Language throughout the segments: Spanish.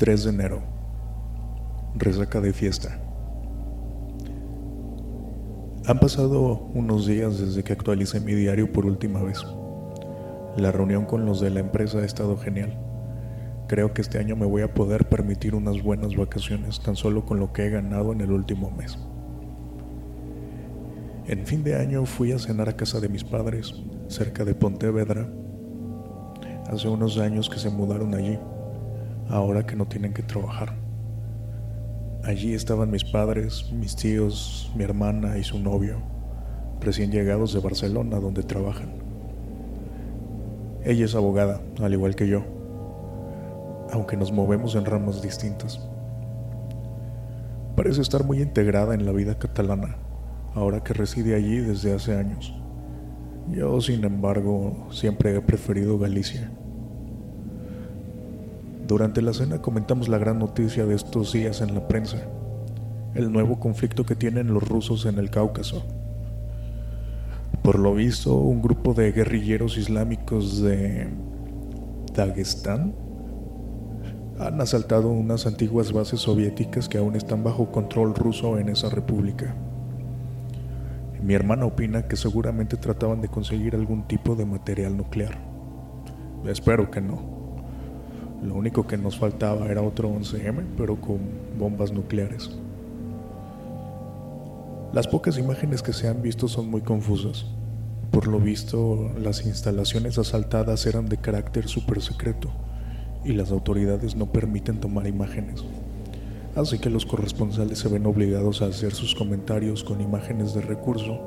3 de enero. Resaca de fiesta. Han pasado unos días desde que actualicé mi diario por última vez. La reunión con los de la empresa ha estado genial. Creo que este año me voy a poder permitir unas buenas vacaciones tan solo con lo que he ganado en el último mes. En fin de año fui a cenar a casa de mis padres, cerca de Pontevedra. Hace unos años que se mudaron allí, ahora que no tienen que trabajar. Allí estaban mis padres, mis tíos, mi hermana y su novio, recién llegados de Barcelona, donde trabajan. Ella es abogada, al igual que yo, aunque nos movemos en ramas distintas. Parece estar muy integrada en la vida catalana, ahora que reside allí desde hace años. Yo, sin embargo, siempre he preferido Galicia. Durante la cena comentamos la gran noticia de estos días en la prensa, el nuevo conflicto que tienen los rusos en el Cáucaso. Por lo visto, un grupo de guerrilleros islámicos de Dagestán han asaltado unas antiguas bases soviéticas que aún están bajo control ruso en esa república. Mi hermana opina que seguramente trataban de conseguir algún tipo de material nuclear. Espero que no. Lo único que nos faltaba era otro 11M, pero con bombas nucleares. Las pocas imágenes que se han visto son muy confusas. Por lo visto, las instalaciones asaltadas eran de carácter súper secreto y las autoridades no permiten tomar imágenes. Así que los corresponsales se ven obligados a hacer sus comentarios con imágenes de recurso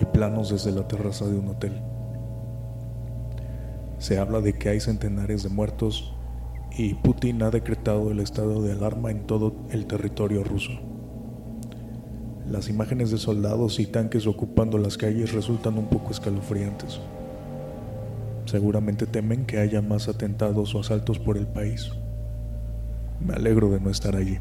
y planos desde la terraza de un hotel. Se habla de que hay centenares de muertos y Putin ha decretado el estado de alarma en todo el territorio ruso. Las imágenes de soldados y tanques ocupando las calles resultan un poco escalofriantes. Seguramente temen que haya más atentados o asaltos por el país. Me alegro de no estar allí.